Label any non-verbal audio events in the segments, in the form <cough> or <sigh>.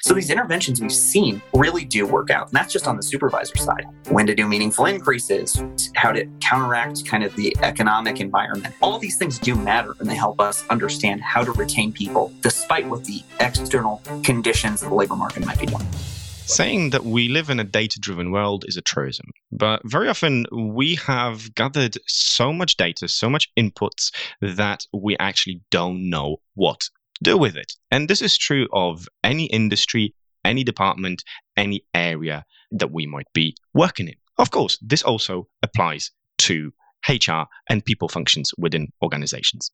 So these interventions we've seen really do work out. And that's just on the supervisor side. When to do meaningful increases, how to counteract kind of the economic environment. All these things do matter and they help us understand how to retain people despite what the external conditions of the labor market might be doing. Saying that we live in a data driven world is a truism, but very often we have gathered so much data, so much inputs that we actually don't know what do with it. And this is true of any industry, any department, any area that we might be working in. Of course, this also applies to HR and people functions within organizations.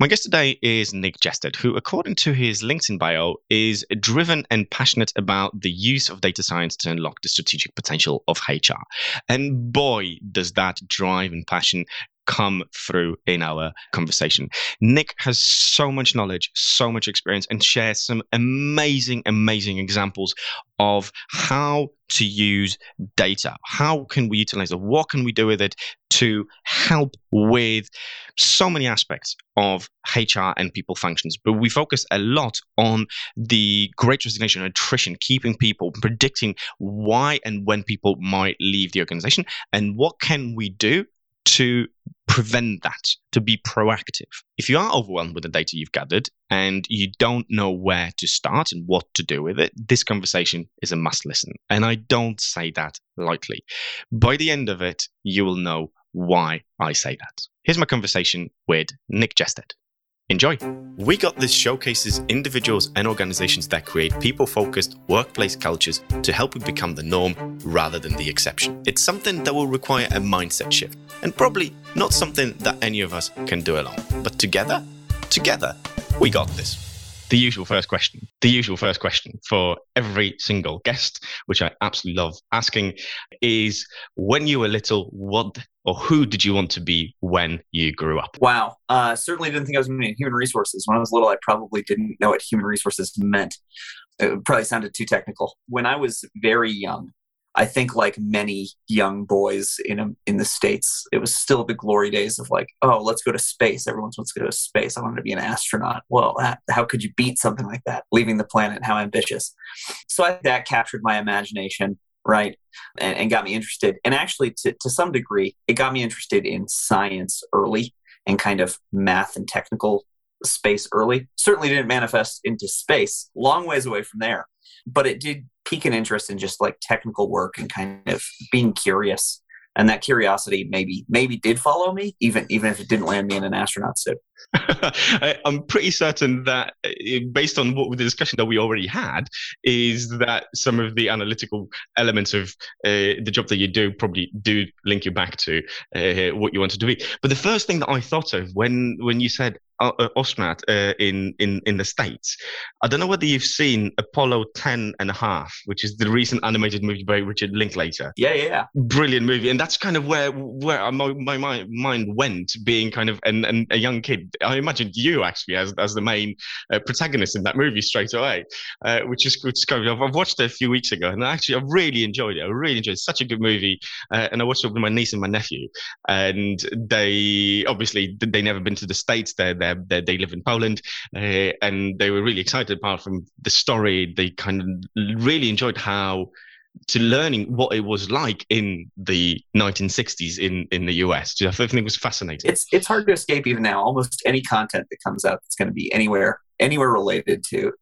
My guest today is Nick Jesteadt, who, according to his LinkedIn bio, is driven and passionate about the use of data science to unlock the strategic potential of HR. And boy, does that drive and passion come through in our conversation. Nick has so much knowledge, so much experience, and shares some amazing, amazing examples of how to use data. How can we utilize it? What can we do with it to help with so many aspects of HR and people functions? But we focus a lot on the great resignation attrition, keeping people, predicting why and when people might leave the organization, and what can we do to prevent that, to be proactive. If you are overwhelmed with the data you've gathered and you don't know where to start and what to do with it, this conversation is a must listen. And I don't say that lightly. By the end of it, you will know why I say that. Here's my conversation with Nick Jesteadt. Enjoy. We Got This showcases individuals and organizations that create people focused workplace cultures to help you become the norm rather than the exception. It's something that will require a mindset shift and probably not something that any of us can do alone. But together, together, we got this the usual first question, the usual first question for every single guest, which I absolutely love asking, is when you were little, what or who did you want to be when you grew up? Wow. Uh, certainly didn't think I was going to be in human resources. When I was little, I probably didn't know what human resources meant. It probably sounded too technical. When I was very young, I think like many young boys in a, in the states, it was still the glory days of like, oh, let's go to space. Everyone wants to go to space. I wanted to be an astronaut. Well, how could you beat something like that? Leaving the planet, how ambitious. So I, that captured my imagination, right, and, and got me interested. And actually, to to some degree, it got me interested in science early and kind of math and technical space early. Certainly didn't manifest into space. Long ways away from there but it did pique an interest in just like technical work and kind of being curious. And that curiosity maybe maybe did follow me even even if it didn't land me in an astronaut suit. <laughs> I'm pretty certain that uh, based on what the discussion that we already had is that some of the analytical elements of uh, the job that you do probably do link you back to uh, what you wanted to be but the first thing that i thought of when when you said uh, astronaut uh, in, in, in the States. I don't know whether you've seen Apollo 10 and a half, which is the recent animated movie by Richard Linklater. Yeah, yeah. Brilliant movie. And that's kind of where where my, my, my mind went, being kind of an, an, a young kid. I imagined you actually as, as the main uh, protagonist in that movie straight away, uh, which is good. kind of, I've watched it a few weeks ago and actually I really enjoyed it. I really enjoyed it. It's such a good movie. Uh, and I watched it with my niece and my nephew. And they obviously, they never been to the States. They're they they live in Poland, uh, and they were really excited. Apart from the story, they kind of really enjoyed how to learning what it was like in the 1960s in in the US. I think it was fascinating. It's it's hard to escape even now. Almost any content that comes out that's going to be anywhere anywhere related to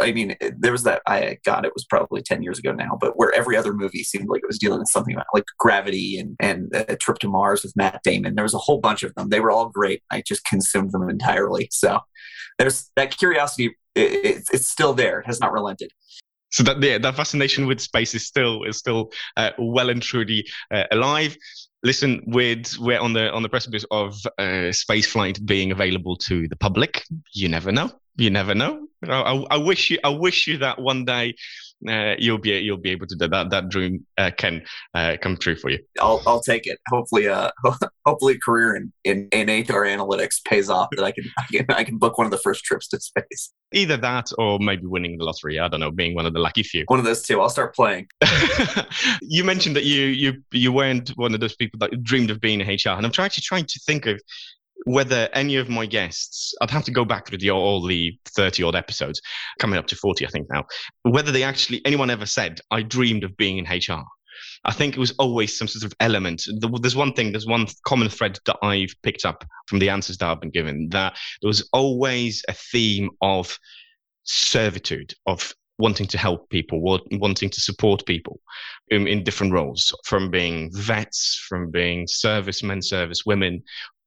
I mean, there was that I got it was probably ten years ago now, but where every other movie seemed like it was dealing with something about like gravity and and a trip to Mars with Matt Damon. There was a whole bunch of them. They were all great. I just consumed them entirely. So there's that curiosity. It, it, it's still there. It has not relented. So that yeah, that fascination with space is still is still uh, well and truly uh, alive listen, we're we're on the on the precipice of uh, space flight being available to the public. You never know. You never know. I, I wish you I wish you that one day uh, you'll be you'll be able to do that. That dream uh, can uh, come true for you. I'll I'll take it. Hopefully, uh, <laughs> hopefully, a career in, in in HR analytics pays off. That I can, I can I can book one of the first trips to space. Either that, or maybe winning the lottery. I don't know, being one of the lucky few. One of those two. I'll start playing. <laughs> you mentioned that you you you weren't one of those people that dreamed of being in HR, and I'm trying to trying to think of whether any of my guests, I'd have to go back through the all the 30 odd episodes, coming up to 40, I think now, whether they actually, anyone ever said, I dreamed of being in HR. I think it was always some sort of element. There's one thing, there's one common thread that I've picked up from the answers that I've been given that there was always a theme of servitude, of wanting to help people, wanting to support people in, in different roles, from being vets, from being servicemen, service women,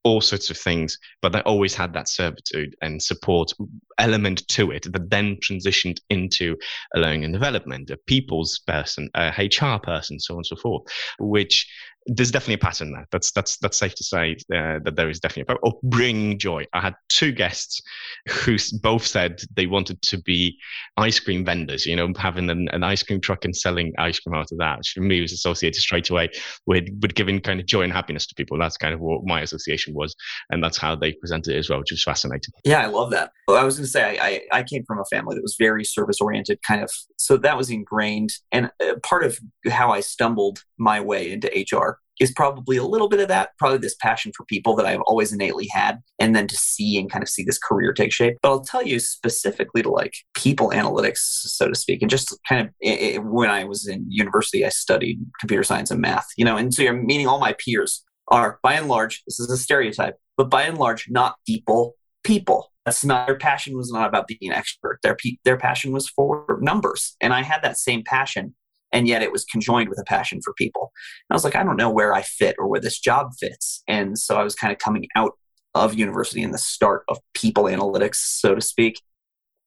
all sorts of things, but they always had that servitude and support element to it that then transitioned into a learning and development, a people's person, a HR person, so on and so forth, which there's definitely a pattern there. That's that's that's safe to say uh, that there is definitely a pattern. bringing joy. I had two guests who both said they wanted to be ice cream vendors. You know, having an, an ice cream truck and selling ice cream out of that. For me was associated straight away with with giving kind of joy and happiness to people. That's kind of what my association was, and that's how they presented it as well, which was fascinating. Yeah, I love that. Well, I was going to say I, I I came from a family that was very service oriented, kind of. So that was ingrained, and uh, part of how I stumbled my way into HR is probably a little bit of that, probably this passion for people that I've always innately had, and then to see and kind of see this career take shape. But I'll tell you specifically to like people analytics, so to speak, and just kind of it, when I was in university, I studied computer science and math, you know, and so you're meeting all my peers are by and large, this is a stereotype, but by and large, not people, people. That's not their passion was not about being an expert. Their their passion was for numbers, and I had that same passion and yet it was conjoined with a passion for people. And I was like, I don't know where I fit or where this job fits. And so I was kind of coming out of university in the start of people analytics, so to speak.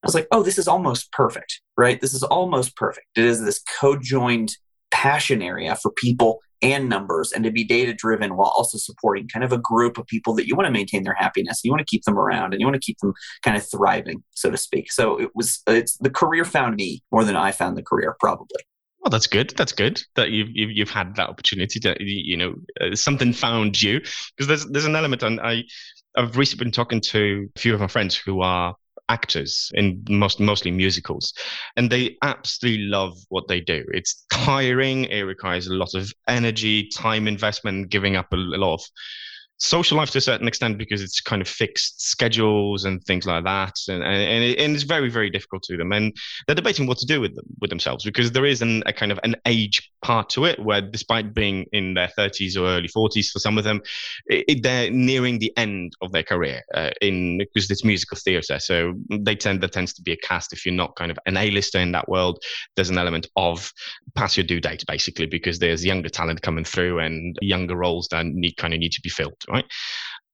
I was like, oh, this is almost perfect, right? This is almost perfect. It is this co-joined passion area for people and numbers and to be data driven while also supporting kind of a group of people that you want to maintain their happiness you want to keep them around and you want to keep them kind of thriving so to speak so it was it's the career found me more than i found the career probably well, that's good. That's good that you've you've, you've had that opportunity to you know uh, something found you. Because there's there's an element and I I've recently been talking to a few of my friends who are actors in most mostly musicals and they absolutely love what they do. It's tiring. It requires a lot of energy time investment giving up a, a lot of social life to a certain extent because it's kind of fixed schedules and things like that. And, and, it, and, it's very very difficult to them. And they're debating what to do with them with themselves because there is an, a kind of an age part to it where despite being in their 30s or early 40s for some of them it, they're nearing the end of their career uh, in because it's musical theater. So they tend there tends to be a cast. If you're not kind of an a-lister in that world there's an element of pass your due date basically because there's younger talent coming through and younger roles that need kind of need to be filled right?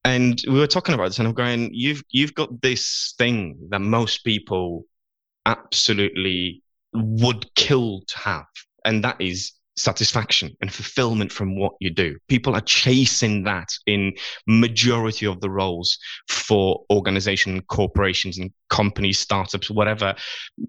And we were talking about this, and I'm going, you've you've got this thing that most people absolutely would kill to have, and that is satisfaction and fulfillment from what you do. People are chasing that in majority of the roles for organization, corporations and companies, startups, whatever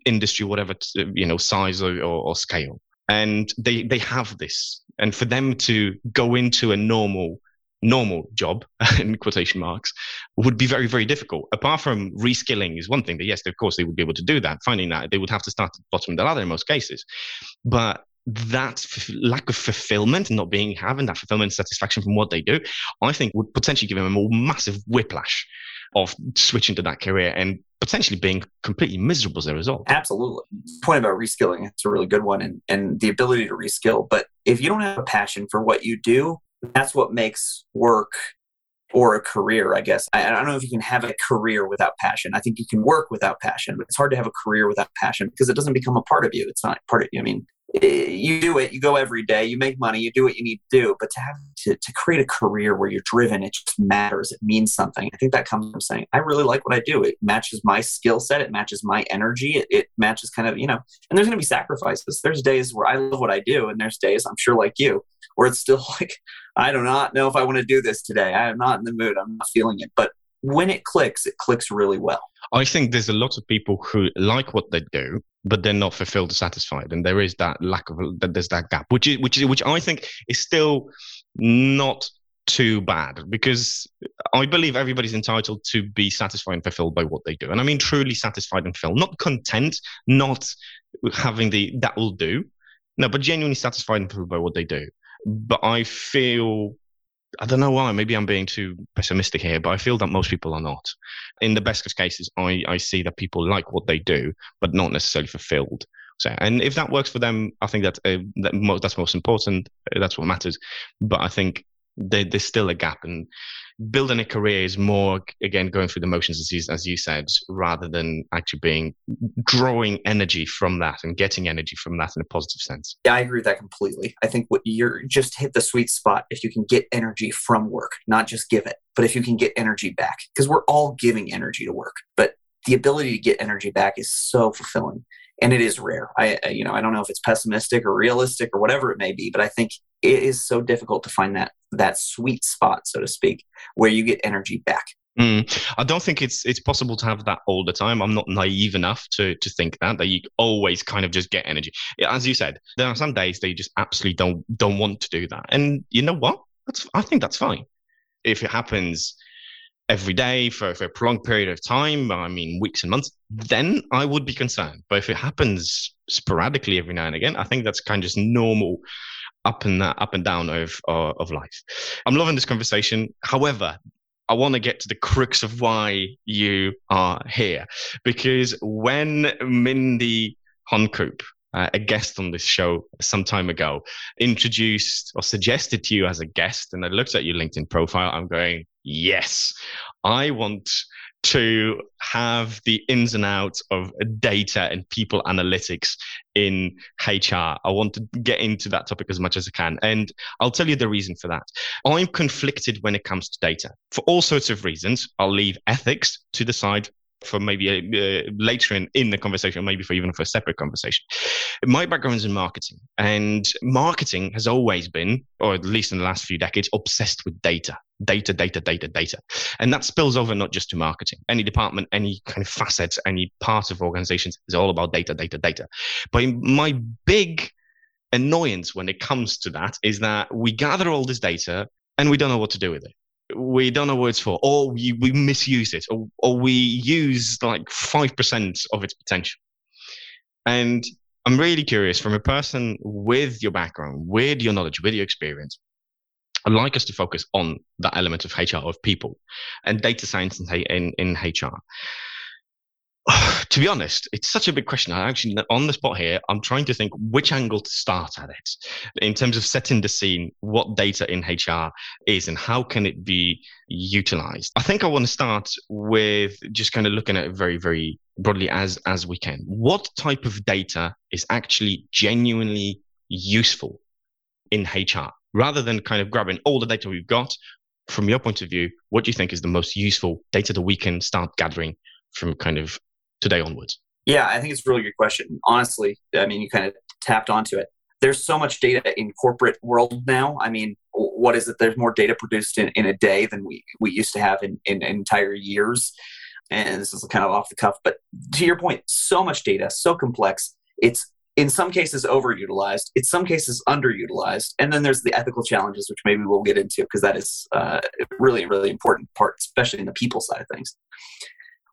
industry, whatever, you know, size or, or, or scale. And they, they have this. And for them to go into a normal normal job <laughs> in quotation marks would be very very difficult apart from reskilling is one thing that yes of course they would be able to do that finding that they would have to start at the bottom of the ladder in most cases but that f- lack of fulfillment and not being having that fulfillment and satisfaction from what they do i think would potentially give them a more massive whiplash of switching to that career and potentially being completely miserable as a result. Absolutely. Point about reskilling, it's a really good one and, and the ability to reskill. But if you don't have a passion for what you do, that's what makes work or a career, I guess. I, I, don't know if you can have a career without passion. I think you can work without passion, but it's hard to have a career without passion because it doesn't become a part of you. It's not part of you. I mean, you do it, you go every day, you make money, you do what you need to do. But to have to, to create a career where you're driven, it just matters. It means something. I think that comes from saying, I really like what I do. It matches my skill set, it matches my energy, it, it matches kind of, you know, and there's going to be sacrifices. There's days where I love what I do, and there's days, I'm sure like you, where it's still <laughs> like, I do not know if I want to do this today. I am not in the mood. I'm not feeling it. But when it clicks, it clicks really well. I think there's a lot of people who like what they do, but they're not fulfilled or satisfied, and there is that lack of that. There's that gap, which is which is which I think is still not too bad because I believe everybody's entitled to be satisfied and fulfilled by what they do, and I mean truly satisfied and fulfilled, not content, not having the that will do, no, but genuinely satisfied and fulfilled by what they do. But I feel I don't know why. Maybe I'm being too pessimistic here, but I feel that most people are not. In the best of cases, I, I see that people like what they do, but not necessarily fulfilled. So, and if that works for them, I think that, uh, that that's most important. That's what matters. But I think there, there's still a gap, and building a career is more again going through the motions as you, as you said rather than actually being drawing energy from that and getting energy from that in a positive sense. Yeah i agree with that completely. I think what you're just hit the sweet spot if you can get energy from work not just give it but if you can get energy back because we're all giving energy to work but the ability to get energy back is so fulfilling and it is rare. I you know i don't know if it's pessimistic or realistic or whatever it may be but i think it is so difficult to find that that sweet spot, so to speak, where you get energy back. Mm. I don't think it's it's possible to have that all the time. I'm not naive enough to to think that that you always kind of just get energy. As you said, there are some days that you just absolutely don't don't want to do that, and you know what? That's I think that's fine. If it happens every day for, for a prolonged period of time, I mean weeks and months, then I would be concerned. But if it happens sporadically every now and again, I think that's kind of just normal up and that up and down of uh, of life. I'm loving this conversation. However, I want to get to the crux of why you are here, because when Mindy Honkoop, uh, a guest on this show some time ago, introduced or suggested to you as a guest, and I looked at your LinkedIn profile, I'm going, yes, I want to have the ins and outs of data and people analytics in HR. I want to get into that topic as much as I can. And I'll tell you the reason for that. I'm conflicted when it comes to data for all sorts of reasons. I'll leave ethics to the side for maybe a, uh, later in, in the conversation, maybe for even for a separate conversation. My background is in marketing, and marketing has always been, or at least in the last few decades, obsessed with data. Data, data, data, data. And that spills over not just to marketing. Any department, any kind of facet, any part of organizations is all about data, data, data. But my big annoyance when it comes to that is that we gather all this data and we don't know what to do with it we don't know what it's for, or we, we misuse it, or, or we use like 5% of its potential. And I'm really curious from a person with your background, with your knowledge, with your experience, I'd like us to focus on that element of HR, of people, and data science in, in, in HR. To be honest, it's such a big question. I actually, on the spot here, I'm trying to think which angle to start at it in terms of setting the scene, what data in HR is and how can it be utilized. I think I want to start with just kind of looking at it very, very broadly as, as we can. What type of data is actually genuinely useful in HR rather than kind of grabbing all the data we've got? From your point of view, what do you think is the most useful data that we can start gathering from kind of today onwards? Yeah, I think it's a really good question. Honestly, I mean, you kind of tapped onto it. There's so much data in corporate world now. I mean, what is it? There's more data produced in, in a day than we, we used to have in, in entire years. And this is kind of off the cuff, but to your point, so much data, so complex. It's in some cases overutilized, in some cases underutilized, and then there's the ethical challenges, which maybe we'll get into because that is uh, really, really important part, especially in the people side of things.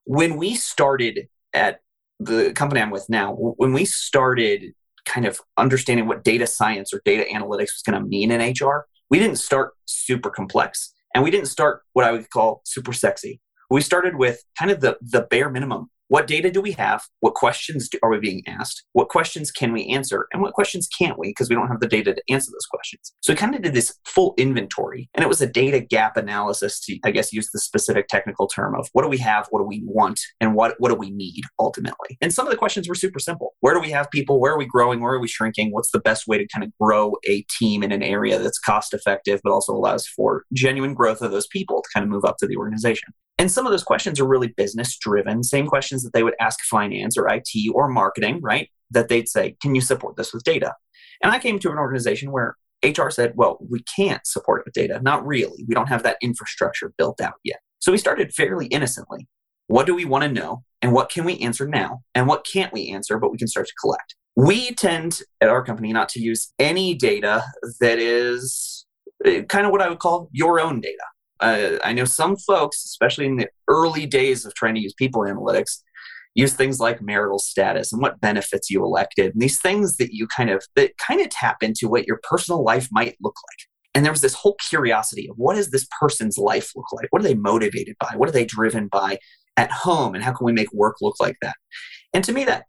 When we started at the company I'm with now, when we started kind of understanding what data science or data analytics was going to mean in HR, we didn't start super complex and we didn't start what I would call super sexy. We started with kind of the, the bare minimum what data do we have? What questions do, are we being asked? What questions can we answer? And what questions can't we because we don't have the data to answer those questions? So we kind of did this full inventory and it was a data gap analysis to, I guess, use the specific technical term of what do we have? What do we want? And what, what do we need ultimately? And some of the questions were super simple. Where do we have people? Where are we growing? Where are we shrinking? What's the best way to kind of grow a team in an area that's cost effective, but also allows for genuine growth of those people to kind of move up to the organization? And some of those questions are really business driven, same questions that they would ask finance or IT or marketing, right? That they'd say, Can you support this with data? And I came to an organization where HR said, Well, we can't support it with data. Not really. We don't have that infrastructure built out yet. So we started fairly innocently. What do we want to know? And what can we answer now? And what can't we answer, but we can start to collect? We tend at our company not to use any data that is eh, kind of what I would call your own data uh, I know some folks, especially in the early days of trying to use people analytics, use things like marital status and what benefits you elected, and these things that you kind of that kind of tap into what your personal life might look like. And there was this whole curiosity of what does this person's life look like? What are they motivated by? What are they driven by at home? And how can we make work look like that? And to me, that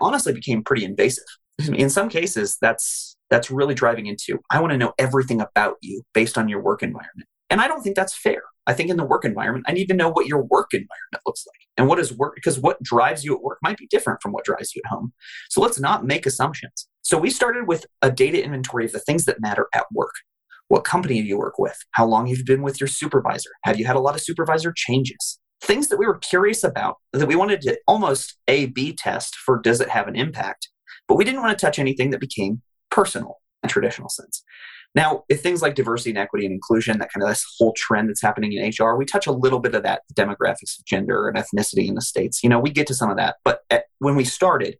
honestly became pretty invasive. In some cases, that's that's really driving into I want to know everything about you based on your work environment. And I don't think that's fair. I think in the work environment, I need to know what your work environment looks like and what is work, because what drives you at work might be different from what drives you at home. So let's not make assumptions. So we started with a data inventory of the things that matter at work. What company do you work with? How long have you been with your supervisor? Have you had a lot of supervisor changes? Things that we were curious about that we wanted to almost A B test for does it have an impact? But we didn't want to touch anything that became personal in traditional sense. Now, if things like diversity and equity and inclusion, that kind of this whole trend that's happening in HR, we touch a little bit of that demographics of gender and ethnicity in the States. You know, we get to some of that. But at, when we started,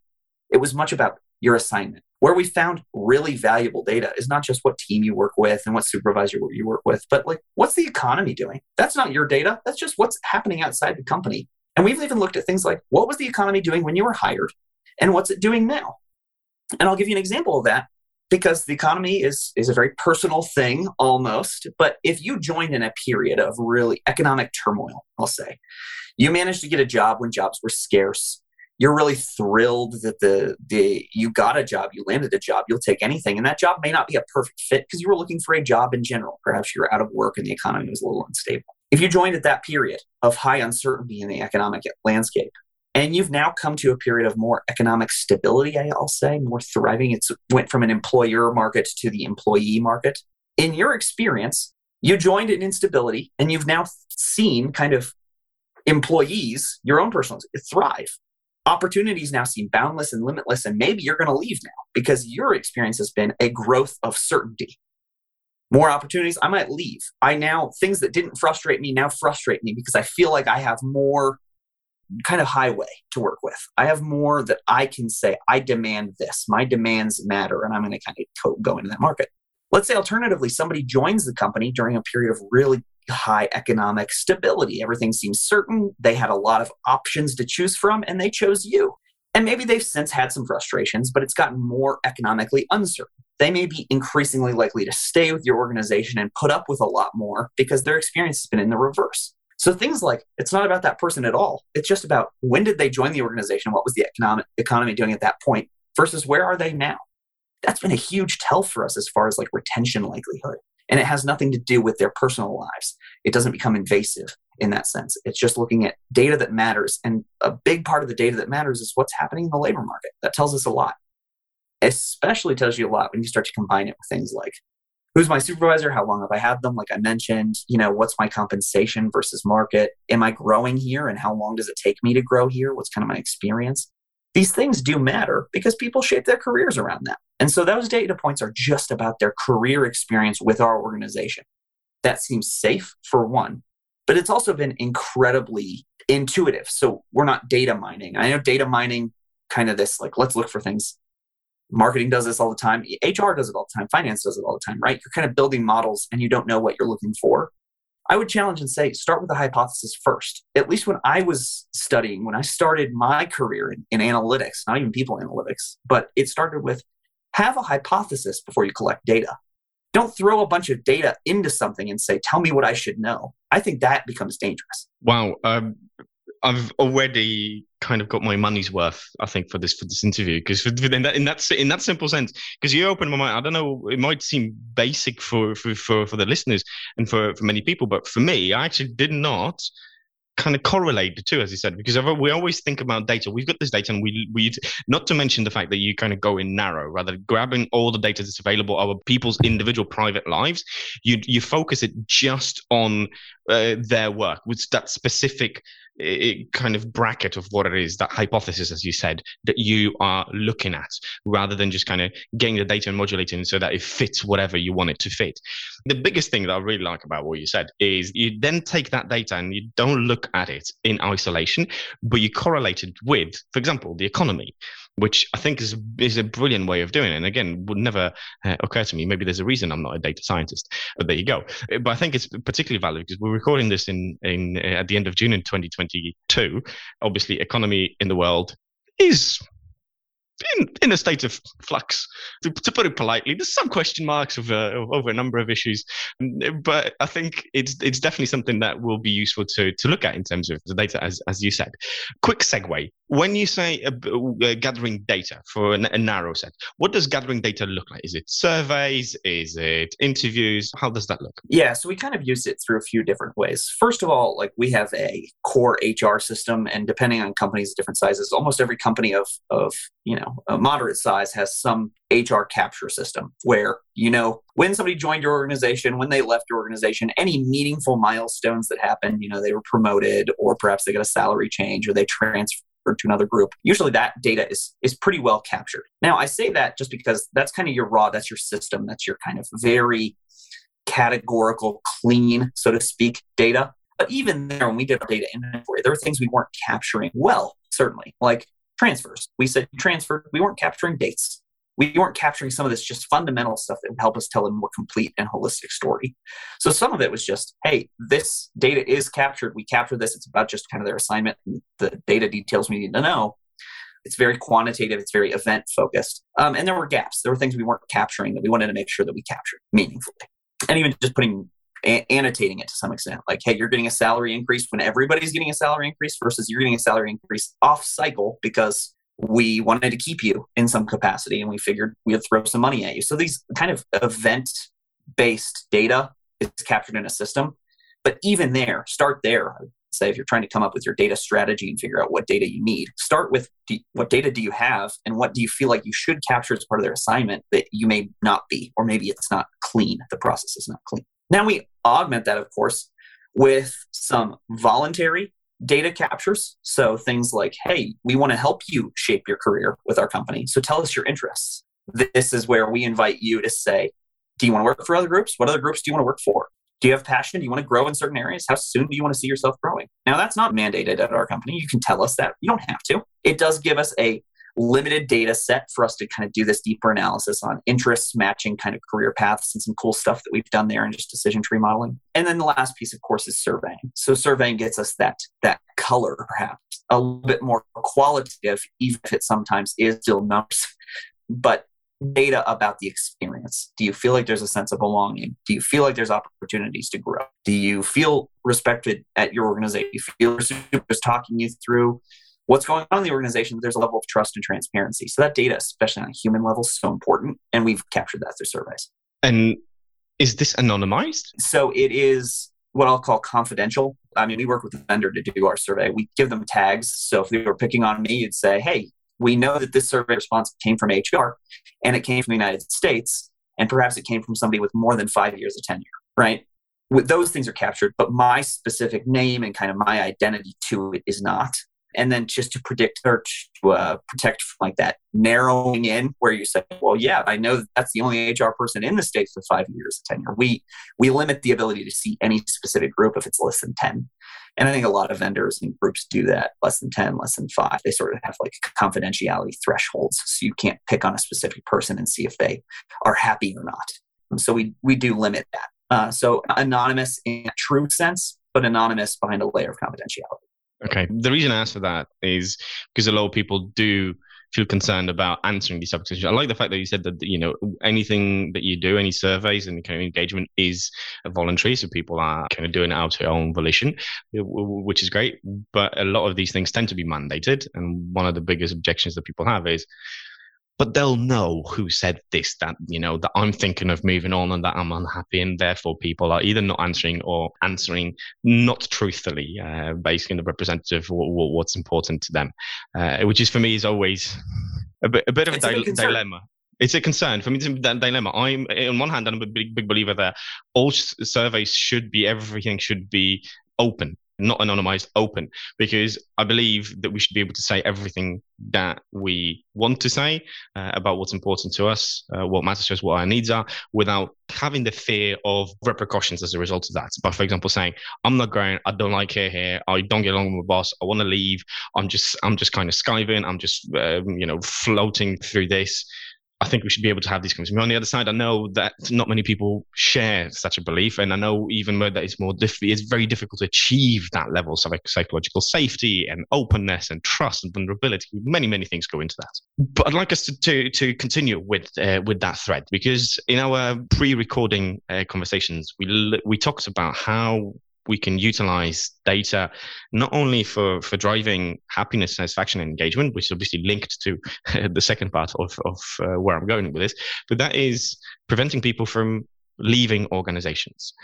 it was much about your assignment. Where we found really valuable data is not just what team you work with and what supervisor you work with, but like what's the economy doing? That's not your data. That's just what's happening outside the company. And we've even looked at things like what was the economy doing when you were hired and what's it doing now? And I'll give you an example of that because the economy is is a very personal thing almost but if you joined in a period of really economic turmoil i'll say you managed to get a job when jobs were scarce. You're really thrilled that the the you got a job you landed a job you'll take anything and that job may not be a perfect fit because you were looking for a job in general. Perhaps you're out of work and the economy was a little unstable. If you joined at that period of high uncertainty in the economic landscape and you've now come to a period of more economic stability, I'll say, more thriving. It's went from an employer market to the employee market. In your experience, you joined an instability and you've now seen kind of employees, your own personal, thrive. Opportunities now seem boundless and limitless, and maybe you're going to leave now because your experience has been a growth of certainty. More opportunities, I might leave. I now, things that didn't frustrate me now frustrate me because I feel like I have more kind of highway to work with. I have more that I can say, I demand this. My demands matter, and I'm going to kind of go into that market. Let's say, alternatively, somebody joins the company during a period of really high economic stability. Everything seems certain. They had a lot of options to choose from, and they chose you. And maybe they've since had some frustrations, but it's gotten more economically uncertain. They may be increasingly likely to stay with your organization and put up with a lot more because their experience has been in the reverse. So things like it's not about that person at all. It's just about when did they join the organization? What was the economic economy doing at that point versus where are they now? That's been a huge tell for us as far as like retention likelihood. And it has nothing to do with their personal lives. It doesn't become invasive in that sense. It's just looking at data that matters. And a big part of the data that matters is what's happening in the labor market. That tells us a lot. Especially tells you a lot when you start to combine it with things like who's my supervisor? How long have i had them? Like i mentioned you know what's my compensation versus market? Am i growing here and how long does it take me to grow here? What's kind of my experience? These things do matter because people shape their careers around that. And so those data points are just about their career experience with our organization. That seems safe for one but it's also been incredibly intuitive. So we're not data mining. I know data mining kind of this like let's look for things marketing does this all the time hr does it all the time finance does it all the time right? You're kind of building models and you don't know what you're looking for. I would challenge and say start with the hypothesis first. At least when i was studying when i started my career in, in analytics not even people analytics but it started with have a hypothesis before you collect data. Don't throw a bunch of data into something and say tell me what i should know. I think that becomes dangerous. Wow um, I've already kind of got my money's worth, I think, for this for this interview because in that in that in that simple sense, because you opened my mind. I don't know, it might seem basic for for for, for the listeners and for for many people, but for me, I actually did not kind of correlate the two, as you said, because we always think about data. We've got this data, and we we not to mention the fact that you kind of go in narrow, rather grabbing all the data that's available our people's individual private lives. You you focus it just on uh, their work with that specific it kind of bracket of what it is, that hypothesis, as you said, that you are looking at, rather than just kind of getting the data and modulating so that it fits whatever you want it to fit. The biggest thing that I really like about what you said is you then take that data and you don't look at it in isolation, but you correlate it with, for example, the economy which I think is is a brilliant way of doing it. And again, would never uh, occur to me. Maybe there's a reason I'm not a data scientist. But there you go. Uh, but I think it's particularly valid because we're recording this in in uh, at the end of June in 2022. Obviously, economy in the world is in, in a state of flux, to, to put it politely. There's some question marks over, over a number of issues, but I think it's it's definitely something that will be useful to, to look at in terms of the data, as, as you said. Quick segue. When you say uh, uh, gathering data for a, a narrow set, what does gathering data look like? Is it surveys? Is it interviews? How does that look? Yeah, so we kind of use it through a few different ways. First of all, like we have a core HR system, and depending on companies, different sizes, almost every company of of you know a moderate size has some HR capture system where you know when somebody joined your organization, when they left your organization, any meaningful milestones that happened, you know they were promoted, or perhaps they got a salary change, or they transferred to another group. Usually that data is is pretty well captured. Now I say that just because that's kind of your raw, that's your system, that's your kind of very categorical, clean, so to speak, data. But even there, when we did our data inventory, there were things we weren't capturing well, certainly, like transfers. We said transfer, we weren't capturing dates. We weren't capturing some of this just fundamental stuff that would help us tell a more complete and holistic story. So some of it was just, hey, this data is captured. We capture this. It's about just kind of their assignment, the data details we need to know. It's very quantitative. It's very event focused. Um, and there were gaps. There were things we weren't capturing that we wanted to make sure that we captured meaningfully. And even just putting a- annotating it to some extent. Like, hey, you're getting a salary increase when everybody's getting a salary increase versus you're getting a salary increase off cycle because we wanted to keep you in some capacity and we figured we'd throw some money at you. So these kind of event based data is captured in a system. But even there, start there. Say if you're trying to come up with your data strategy and figure out what data you need, start with what data do you have and what do you feel like you should capture as part of their assignment that you may not be, or maybe it's not clean. The process is not clean. Now we augment that, of course, with some voluntary data captures. So things like, hey, we want to help you shape your career with our company. So tell us your interests. This is where we invite you to say, do you want to work for other groups? What other groups do you want to work for? Do you have passion? Do you want to grow in certain areas? How soon do you want to see yourself growing? Now, that's not mandated at our company. You can tell us that. You don't have to. It does give us a limited data set for us to kind of do this deeper analysis on interests matching kind of career paths and some cool stuff that we've done there and just decision tree modeling. And then the last piece, of course, is surveying. So surveying gets us that that color, perhaps a little bit more qualitative, even if it sometimes is still numbers, but data about the experience. Do you feel like there's a sense of belonging? Do you feel like there's opportunities to grow? Do you feel respected at your organization? Do you feel is talking you through what's going on in the organization, there's a level of trust and transparency. So that data, especially on a human level, is so important. And we've captured that through surveys. And is this anonymized? So it is what I'll call confidential. I mean, we work with the vendor to do our survey. We give them tags. So if they were picking on me, you'd say, hey, we know that this survey response came from HR and it came from the United States. And perhaps it came from somebody with more than five years of tenure, right? Those things are captured, but my specific name and kind of my identity to it is not and then just to predict or to uh, protect from like that narrowing in where you say well yeah i know that's the only hr person in the states with five years of tenure. We we limit the ability to see any specific group if it's less than 10 and i think a lot of vendors and groups do that less than 10 less than 5 they sort of have like confidentiality thresholds so you can't pick on a specific person and see if they are happy or not. So we we do limit that. Uh, so anonymous in a true sense but anonymous behind a layer of confidentiality Okay. The reason I ask for that is because a lot of people do feel concerned about answering these subjects. I like the fact that you said that you know anything that you do, any surveys and kind of engagement is voluntary, so people are kind of doing it out of their own volition, which is great. But a lot of these things tend to be mandated, and one of the biggest objections that people have is, but they'll know who said this that you know that i'm thinking of moving on and that i'm unhappy and therefore people are either not answering or answering not truthfully uh, based on the representative of what's important to them uh, which is for me is always a bit, a bit of a, a dilemma it's a concern for me. It's a dilemma. I'm on one hand, I'm a big, big believer that all surveys should be everything should be open not anonymized, open, because I believe that we should be able to say everything that we want to say uh, about what's important to us, uh, what matters to us, what our needs are, without having the fear of repercussions as a result of that. But for example, saying, "I'm not going, I don't like it here, I don't get along with my boss, I want to leave, I'm just, I'm just kind of skiving, I'm just, um, you know, floating through this." I think we should be able to have these conversations. On the other side, I know that not many people share such a belief, and I know even though that it's more diff- it's very difficult to achieve that level of psychological safety and openness and trust and vulnerability. Many many things go into that. But I'd like us to to, to continue with uh, with that thread because in our pre-recording uh, conversations, we we talked about how we can utilize data not only for, for driving happiness, satisfaction, and engagement, which is obviously linked to <laughs> the second part of, of uh, where I'm going with this, but that is preventing people from leaving organizations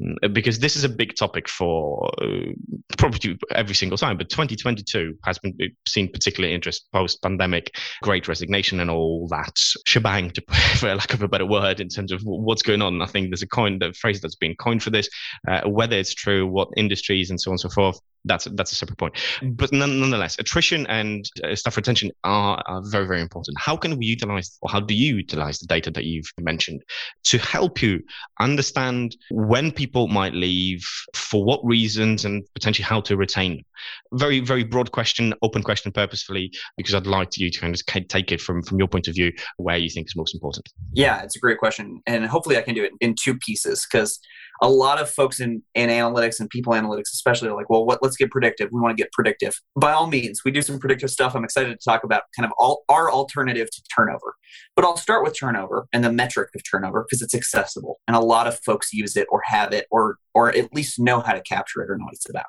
mm, because this is a big topic for uh, probably every single time but 2022 has been uh, seen particular interest post pandemic great resignation and all that shebang to <laughs> for lack of a better word in terms of what's going on i think there's a coin the phrase that's been coined for this uh, whether it's true what industries and so on and so forth that's that's a separate point. But nonetheless, attrition and uh, staff retention are, are very very important. How can we utilize, or how do you utilize the data that you've mentioned to help you understand when people might leave, for what reasons, and potentially how to retain them? Very very broad question, open question, purposefully, because I'd like you to kind of take it from from your point of view where you think is most important. Yeah, it's a great question, and hopefully I can do it in two pieces because a lot of folks in, in analytics and people analytics especially are like well what let's get predictive. We want to get predictive. By all means we do some predictive stuff. I'm excited to talk about kind of all our alternative to turnover. But i'll start with turnover and the metric of turnover because it's accessible and a lot of folks use it or have it or or at least know how to capture it or know what it's about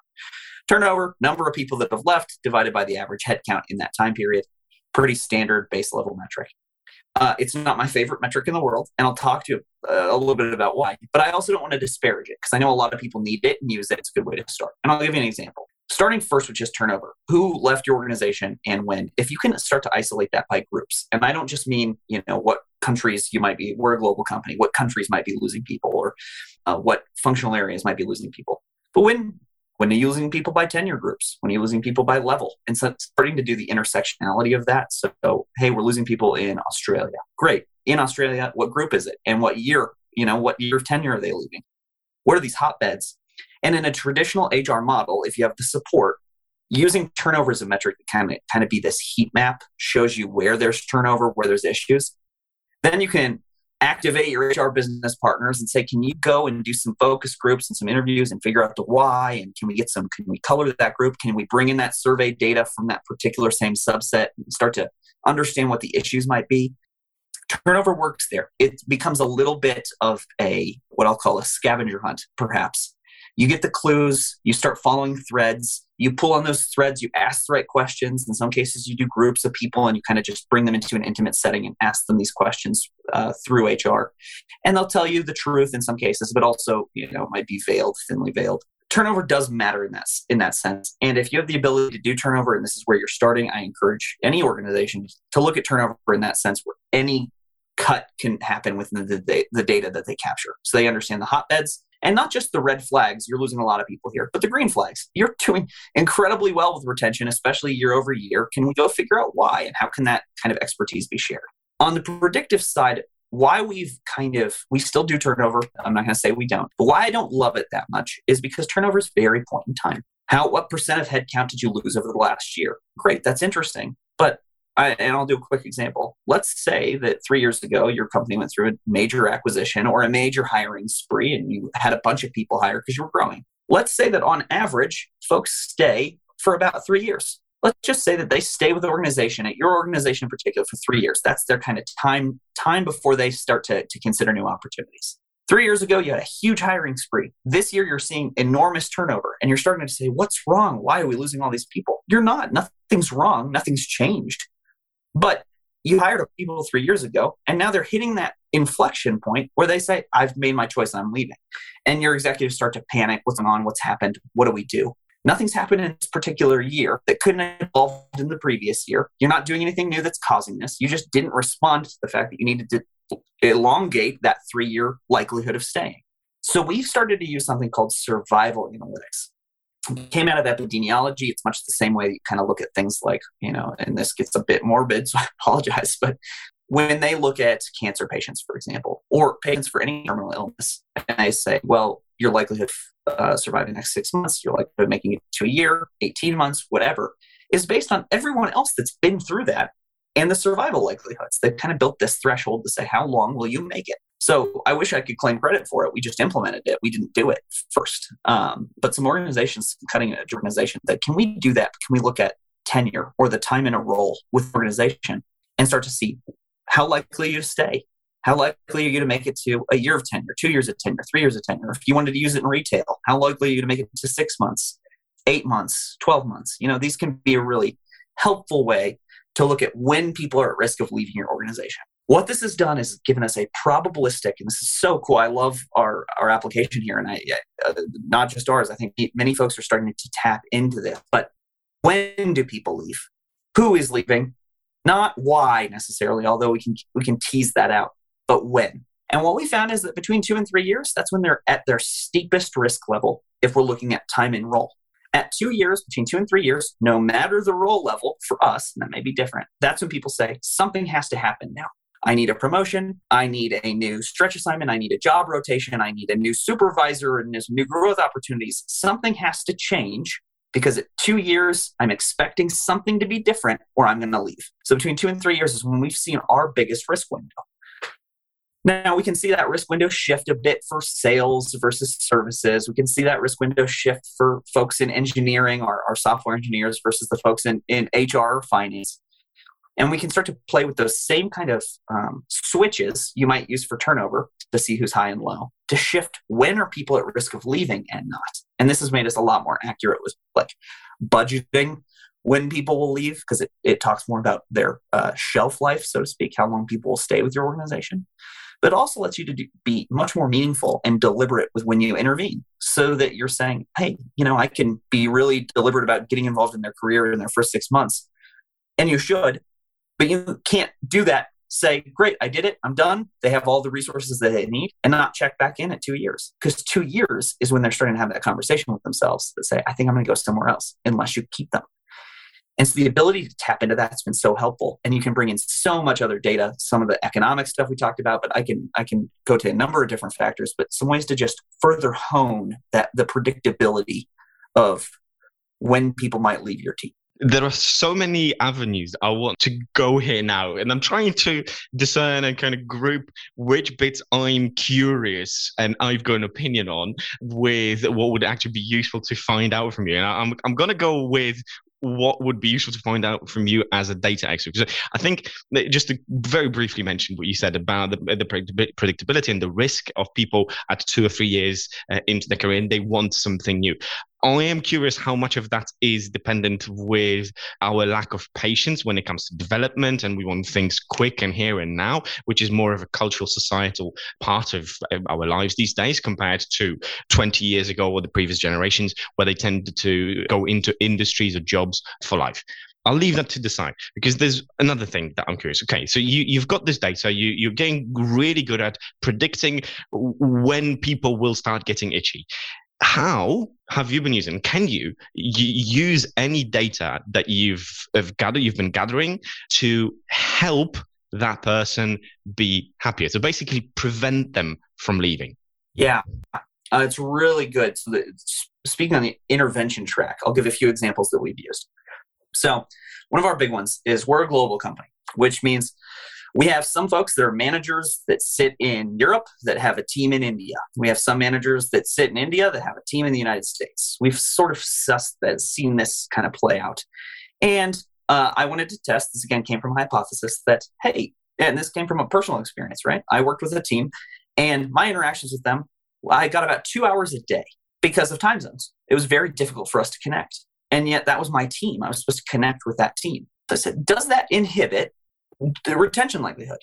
turnover number of people that have left divided by the average headcount in that time period pretty standard base level metric uh, it's not my favorite metric in the world, and I'll talk to you uh, a little bit about why. But I also don't want to disparage it because I know a lot of people need it and use it. It's a good way to start. And I'll give you an example. Starting first with just turnover. Who left your organization and when? If you can start to isolate that by groups, and I don't just mean you know what countries you might be. We're a global company. What countries might be losing people, or uh, what functional areas might be losing people. But when when you're using people by tenure groups, when you're losing people by level, and so starting to do the intersectionality of that. So, hey, we're losing people in Australia. Great. In Australia, what group is it? And what year, you know, what year of tenure are they leaving? What are these hotbeds? And in a traditional HR model, if you have the support, using turnover as a metric to kind of kind of be this heat map shows you where there's turnover, where there's issues. Then you can activate your HR business partners and say, can you go and do some focus groups and some interviews and figure out the why? And can we get some, can we color that group? Can we bring in that survey data from that particular same subset and start to understand what the issues might be? Turnover works there. It becomes a little bit of a, what I'll call a scavenger hunt, perhaps, you get the clues, you start following threads, you pull on those threads, you ask the right questions. In some cases, you do groups of people and you kind of just bring them into an intimate setting and ask them these questions uh, through HR. And they'll tell you the truth in some cases, but also, you know, it might be veiled, thinly veiled. Turnover does matter in that, in that sense. And if you have the ability to do turnover, and this is where you're starting, I encourage any organization to look at turnover in that sense where any cut can happen within the, the data that they capture. So they understand the hotbeds, and not just the red flags, you're losing a lot of people here, but the green flags. You're doing incredibly well with retention, especially year over year. Can we go figure out why and how can that kind of expertise be shared? On the predictive side, why we've kind of we still do turnover i'm not going to say we don't but why i don't love it that much is because turnover is very point in time how what percent of headcount did you lose over the last year great that's interesting but I, and I'll do a quick example. Let's say that three years ago, your company went through a major acquisition or a major hiring spree, and you had a bunch of people hired because you were growing. Let's say that on average, folks stay for about three years. Let's just say that they stay with the organization at your organization in particular for three years. That's their kind of time time before they start to, to consider new opportunities. Three years ago, you had a huge hiring spree. This year, you're seeing enormous turnover, and you're starting to say, What's wrong? Why are we losing all these people? You're not. Nothing's wrong. Nothing's changed. But you hired people three years ago, and now they're hitting that inflection point where they say, I've made my choice, I'm leaving. And your executives start to panic what's going on? What's happened? What do we do? Nothing's happened in this particular year that couldn't have evolved in the previous year. You're not doing anything new that's causing this. You just didn't respond to the fact that you needed to elongate that three year likelihood of staying. So we've started to use something called survival analytics came out of epidemiology. It's much the same way you kind of look at things like, you know, and this gets a bit morbid, <laughs> so I apologize, but when they look at cancer patients, for example, or patients for any terminal illness, and they say, well, your likelihood of uh, surviving the next six months, your likelihood of making it to a year, 18 months, whatever, is based on everyone else that's been through that and the survival likelihoods. They've kind of built this threshold to say, how long will you make it? So I wish I could claim credit for it. We just implemented it. We didn't do it first. Um, but some organizations, cutting edge organizations, that can we do that? Can we look at tenure or the time in a role with organization and start to see how likely you to stay? How likely are you to make it to a year of tenure, two years of tenure, three years of tenure? If you wanted to use it in retail, how likely are you to make it to six months, eight months, 12 months? You know, these can be a really helpful way to look at when people are at risk of leaving your organization. What this has done is given us a probabilistic, and this is so cool. I love our, our application here, and I, uh, not just ours. I think many folks are starting to tap into this. But when do people leave? Who is leaving? Not why necessarily, although we can we can tease that out, but when. And what we found is that between two and three years, that's when they're at their steepest risk level if we're looking at time in role. At two years, between two and three years, no matter the role level for us, and that may be different, that's when people say something has to happen now. I need a promotion. I need a new stretch assignment. I need a job rotation. I need a new supervisor and there's new growth opportunities. Something has to change because at two years, I'm expecting something to be different or I'm going to leave. So between two and three years is when we've seen our biggest risk window. Now we can see that risk window shift a bit for sales versus services. We can see that risk window shift for folks in engineering or our software engineers versus the folks in, in HR or finance. And we can start to play with those same kind of um, switches you might use for turnover to see who's high and low to shift when are people at risk of leaving and not. And this has made us a lot more accurate with like budgeting when people will leave because it, it talks more about their uh, shelf life, so to speak, how long people will stay with your organization. But also lets you to do, be much more meaningful and deliberate with when you intervene so that you're saying, hey, you know, I can be really deliberate about getting involved in their career in their first six months. And you should, but you can't do that. Say, great, I did it. I'm done. They have all the resources that they need and not check back in at two years. Because two years is when they're starting to have that conversation with themselves that say, I think I'm going to go somewhere else unless you keep them. And so the ability to tap into that has been so helpful. And you can bring in so much other data, some of the economic stuff we talked about, but I can I can go to a number of different factors, but some ways to just further hone that the predictability of when people might leave your team there are so many avenues I want to go here now, and I'm trying to discern and kind of group which bits I'm curious and I've got an opinion on with what would actually be useful to find out from you. And I'm I'm gonna go with what would be useful to find out from you as a data expert? Because I think just to very briefly mention what you said about the, the predictability and the risk of people at two or three years uh, into their career and they want something new. I am curious how much of that is dependent with our lack of patience when it comes to development, and we want things quick and here and now, which is more of a cultural, societal part of our lives these days compared to 20 years ago or the previous generations, where they tended to go into industries or jobs for life. I'll leave that to decide because there's another thing that I'm curious. Okay, so you, you've got this data, you, you're getting really good at predicting when people will start getting itchy how have you been using can you use any data that you've gathered you've been gathering to help that person be happier? So basically prevent them from leaving. Yeah. Uh, it's really good. So the, speaking on the intervention track i'll give a few examples that we've used. So one of our big ones is we're a global company which means we have some folks that are managers that sit in Europe that have a team in India. We have some managers that sit in India that have a team in the United States. We've sort of sussed that, seen this kind of play out. And uh, I wanted to test, this again came from a hypothesis that, hey, and this came from a personal experience, right? I worked with a team and my interactions with them, I got about two hours a day because of time zones. It was very difficult for us to connect. And yet that was my team. I was supposed to connect with that team. I said, does that inhibit the retention likelihood.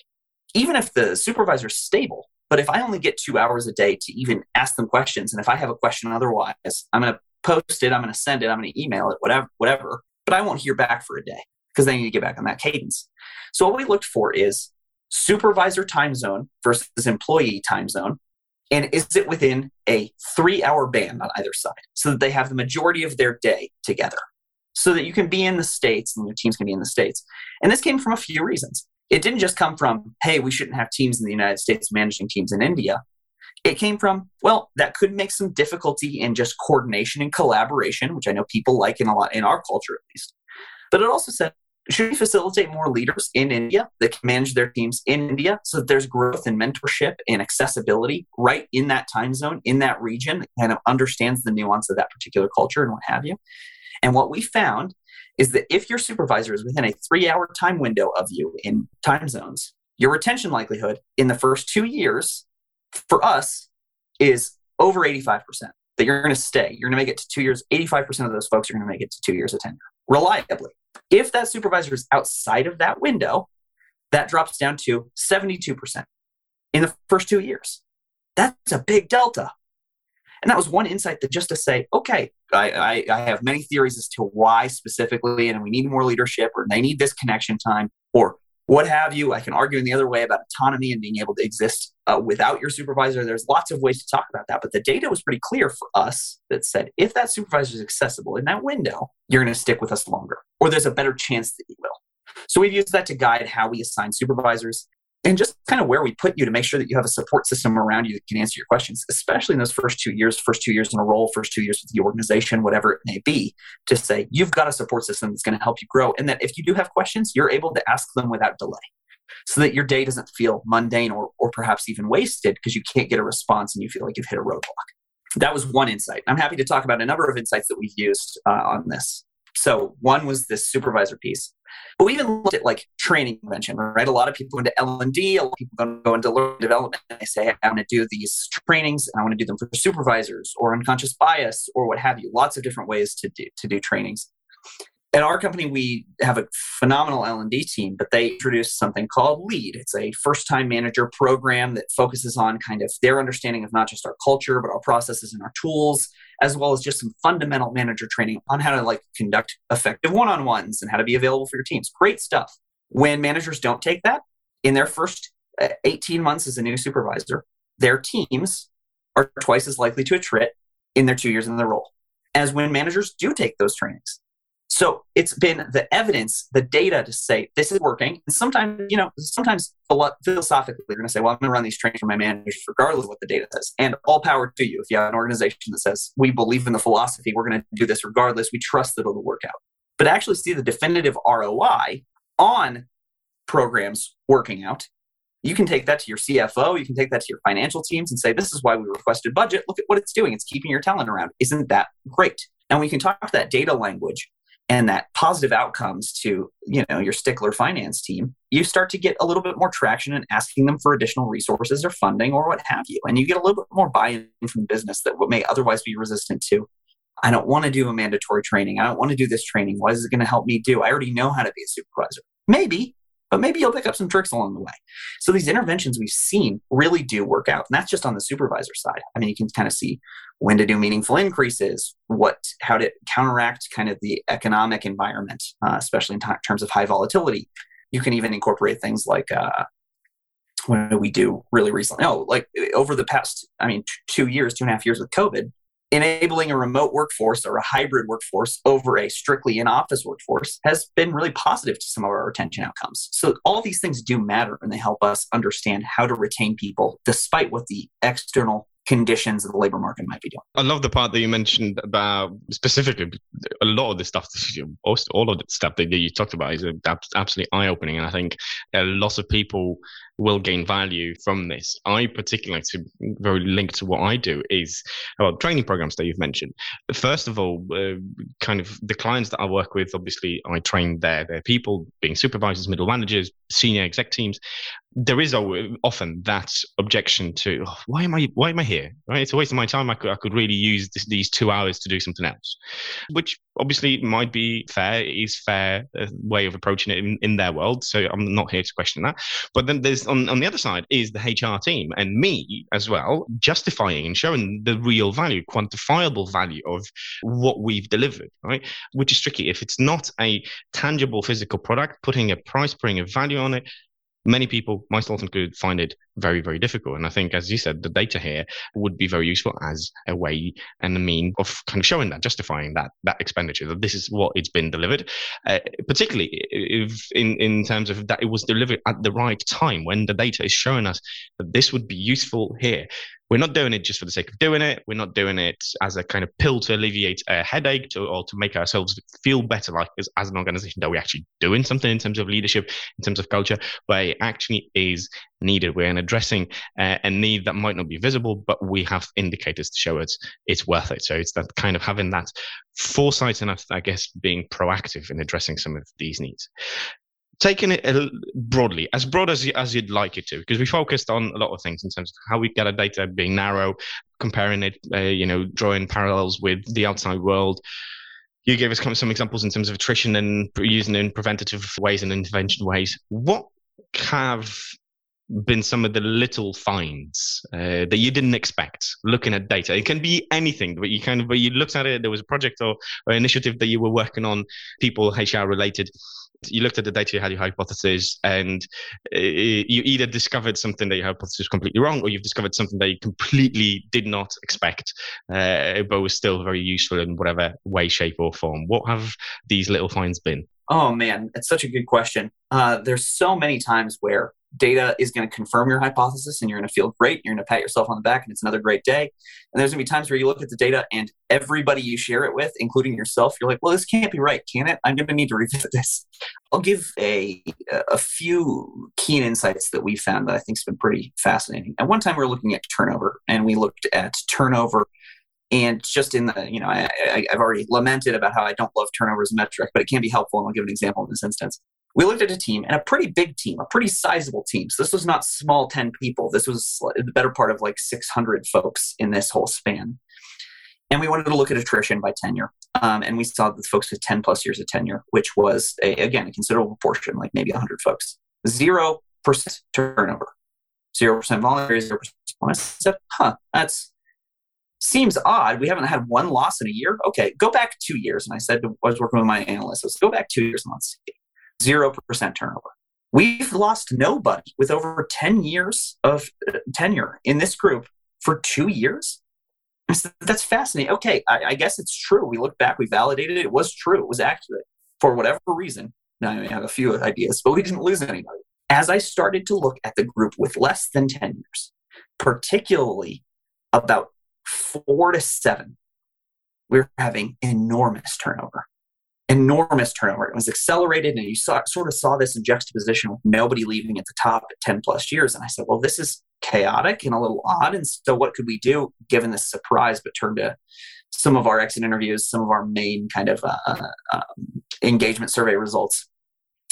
Even if the supervisor is stable, but if I only get two hours a day to even ask them questions, and if I have a question otherwise, I'm going to post it, I'm going to send it, I'm going to email it, whatever, whatever. But I won't hear back for a day because they need to get back on that cadence. So what we looked for is supervisor time zone versus employee time zone. And is it within a three hour band on either side so that they have the majority of their day together? So that you can be in the States and your teams can be in the States. And this came from a few reasons. It didn't just come from, hey, we shouldn't have teams in the United States managing teams in India. It came from, well, that could make some difficulty in just coordination and collaboration, which I know people like in a lot in our culture at least. But it also said, should we facilitate more leaders in India that can manage their teams in India so that there's growth and mentorship and accessibility right in that time zone, in that region, that kind of understands the nuance of that particular culture and what have you? And what we found is that if your supervisor is within a three hour time window of you in time zones, your retention likelihood in the first two years for us is over 85% that you're going to stay. You're going to make it to two years. 85% of those folks are going to make it to two years of tenure reliably. If that supervisor is outside of that window, that drops down to 72% in the first two years. That's a big delta. And that was one insight that just to say, okay, I, I, I, have many theories as to why specifically, and we need more leadership, or they need this connection time, or what have you. I can argue in the other way about autonomy and being able to exist uh, without your supervisor. There's lots of ways to talk about that, but the data was pretty clear for us that said if that supervisor is accessible in that window, you're going to stick with us longer, or there's a better chance that you will. So we've used that to guide how we assign supervisors and just kind of where we put you to make sure that you have a support system around you that can answer your questions, especially in those first two years, first two years in a role, first two years with the organization, whatever it may be, to say you've got a support system that's going to help you grow. And that if you do have questions, you're able to ask them without delay so that your day doesn't feel mundane or, or perhaps even wasted because you can't get a response and you feel like you've hit a roadblock. That was one insight. I'm happy to talk about a number of insights that we've used uh, on this. So one was this supervisor piece. But we even looked at like training convention, right? A lot of people go into L and D, a lot of people go into learning development. They say, I want to do these trainings, and I want to do them for supervisors or unconscious bias or what have you. Lots of different ways to do to do trainings at our company we have a phenomenal l&d team but they introduced something called lead it's a first time manager program that focuses on kind of their understanding of not just our culture but our processes and our tools as well as just some fundamental manager training on how to like conduct effective one-on-ones and how to be available for your teams. Great stuff. When managers don't take that in their first uh, 18 months as a new supervisor their teams are twice as likely to attrit in their two years in the role. As when managers do take those trainings so it's been the evidence, the data to say this is working. And sometimes, you know, sometimes philosophically, you're going to say, well, I'm going to run these trainings for my managers regardless of what the data says. And all power to you. If you have an organization that says, we believe in the philosophy, we're going to do this regardless, we trust that it'll work out. But actually see the definitive ROI on programs working out. You can take that to your CFO, you can take that to your financial teams and say, this is why we requested budget. Look at what it's doing. It's keeping your talent around. Isn't that great? And we can talk that data language and that positive outcomes to you know your stickler finance team you start to get a little bit more traction in asking them for additional resources or funding or what have you. And you get a little bit more buy-in from the business that may otherwise be resistant to. I don't want to do a mandatory training. I don't want to do this training. What is it going to help me do? I already know how to be a supervisor. Maybe but maybe you'll pick up some tricks along the way. So these interventions we've seen really do work out. And that's just on the supervisor side. I mean, you can kind of see when to do meaningful increases, what, how to counteract kind of the economic environment, uh, especially in t- terms of high volatility. You can even incorporate things like, uh, what do we do really recently? Oh, like over the past, I mean, t- two years, two and a half years with COVID, enabling a remote workforce or a hybrid workforce over a strictly in office workforce has been really positive to some of our retention outcomes. So, all these things do matter and they help us understand how to retain people despite what the external conditions of the labor market might be doing. I love the part that you mentioned about specifically a lot of the stuff, all of the stuff that you talked about is absolutely eye opening. And I think a lot of people will gain value from this. I particularly, to very linked to what I do, is well, training programs that you've mentioned. First of all, uh, kind of the clients that I work with, obviously, I train their their people, being supervisors, middle managers, senior exec teams, there is often that objection to oh, why am I why am I here? Right, it's a waste of my time. I could I could really use this, these two hours to do something else, which obviously might be fair. It is fair uh, way of approaching it in, in their world. So I'm not here to question that. But then there's on on the other side is the HR team and me as well, justifying and showing the real value, quantifiable value of what we've delivered. Right, which is tricky if it's not a tangible physical product, putting a price, putting a value on it many people, myself included, find it very, very difficult. And I think, as you said, the data here would be very useful as a way and a mean of kind of showing that, justifying that that expenditure, that this is what it's been delivered, uh, particularly if in, in terms of that it was delivered at the right time when the data is showing us that this would be useful here we're not doing it just for the sake of doing it. We're not doing it as a kind of pill to alleviate a headache to, or to make ourselves feel better, like as, as an organization that we're actually doing something in terms of leadership, in terms of culture, but it actually is needed. We're in addressing uh, a need that might not be visible, but we have indicators to show it's it's worth it. So it's that kind of having that foresight and I guess being proactive in addressing some of these needs taking it broadly, as broad as, as you'd like it to, because we focused on a lot of things in terms of how we get our data being narrow, comparing it, uh, you know, drawing parallels with the outside world. You gave us some examples in terms of attrition and using in preventative ways and intervention ways. What have been some of the little finds uh, that you didn't expect looking at data it can be anything but you kind of but you looked at it there was a project or, or initiative that you were working on people hr related you looked at the data, you had your hypothesis, and uh, you either discovered something that your hypothesis was completely wrong, or you've discovered something that you completely did not expect, uh, but was still very useful in whatever way, shape, or form. What have these little finds been? Oh man, it's such a good question. Uh, there's so many times where data is going to confirm your hypothesis and you're going to feel great. You're going to pat yourself on the back and it's another great day. And there's going to be times where you look at the data and everybody you share it with, including yourself, you're like, well, this can't be right, can it? I'm going to need to revisit this. <laughs> I'll give a, a few keen insights that we found that I think has been pretty fascinating. At one time, we were looking at turnover and we looked at turnover and just in the, you know, I, I, I've already lamented about how I don't love turnover as a metric, but it can be helpful. And I'll give an example in this instance we looked at a team and a pretty big team, a pretty sizable team. So this was not small 10 people. This was the better part of like 600 folks in this whole span. And we wanted to look at attrition by tenure. Um, and we saw that folks with 10 plus years of tenure, which was, a, again, a considerable portion, like maybe 100 folks. 0% turnover, 0% voluntary, 0% I said, huh, that's seems odd. We haven't had one loss in a year. Okay, go back two years. And I said, I was working with my analyst, let's go back two years and let's see. 0% turnover. We've lost nobody with over 10 years of uh, tenure in this group for two years. That's fascinating. Okay, I, I, guess it's true. We look back, we validated it. It was true. It was accurate for whatever reason. Now, I have a few ideas, but we didn't lose anybody. As I started to look at the group with less than 10 years, particularly about four to seven, we we're having enormous turnover enormous turnover. It was accelerated, and you saw, sort of saw this in juxtaposition with nobody leaving at the top at 10 plus years. And I said, well, this is chaotic and a little odd. And so, what could we do given this surprise? But turn to some of our exit interviews, some of our main kind of uh, um, engagement survey results.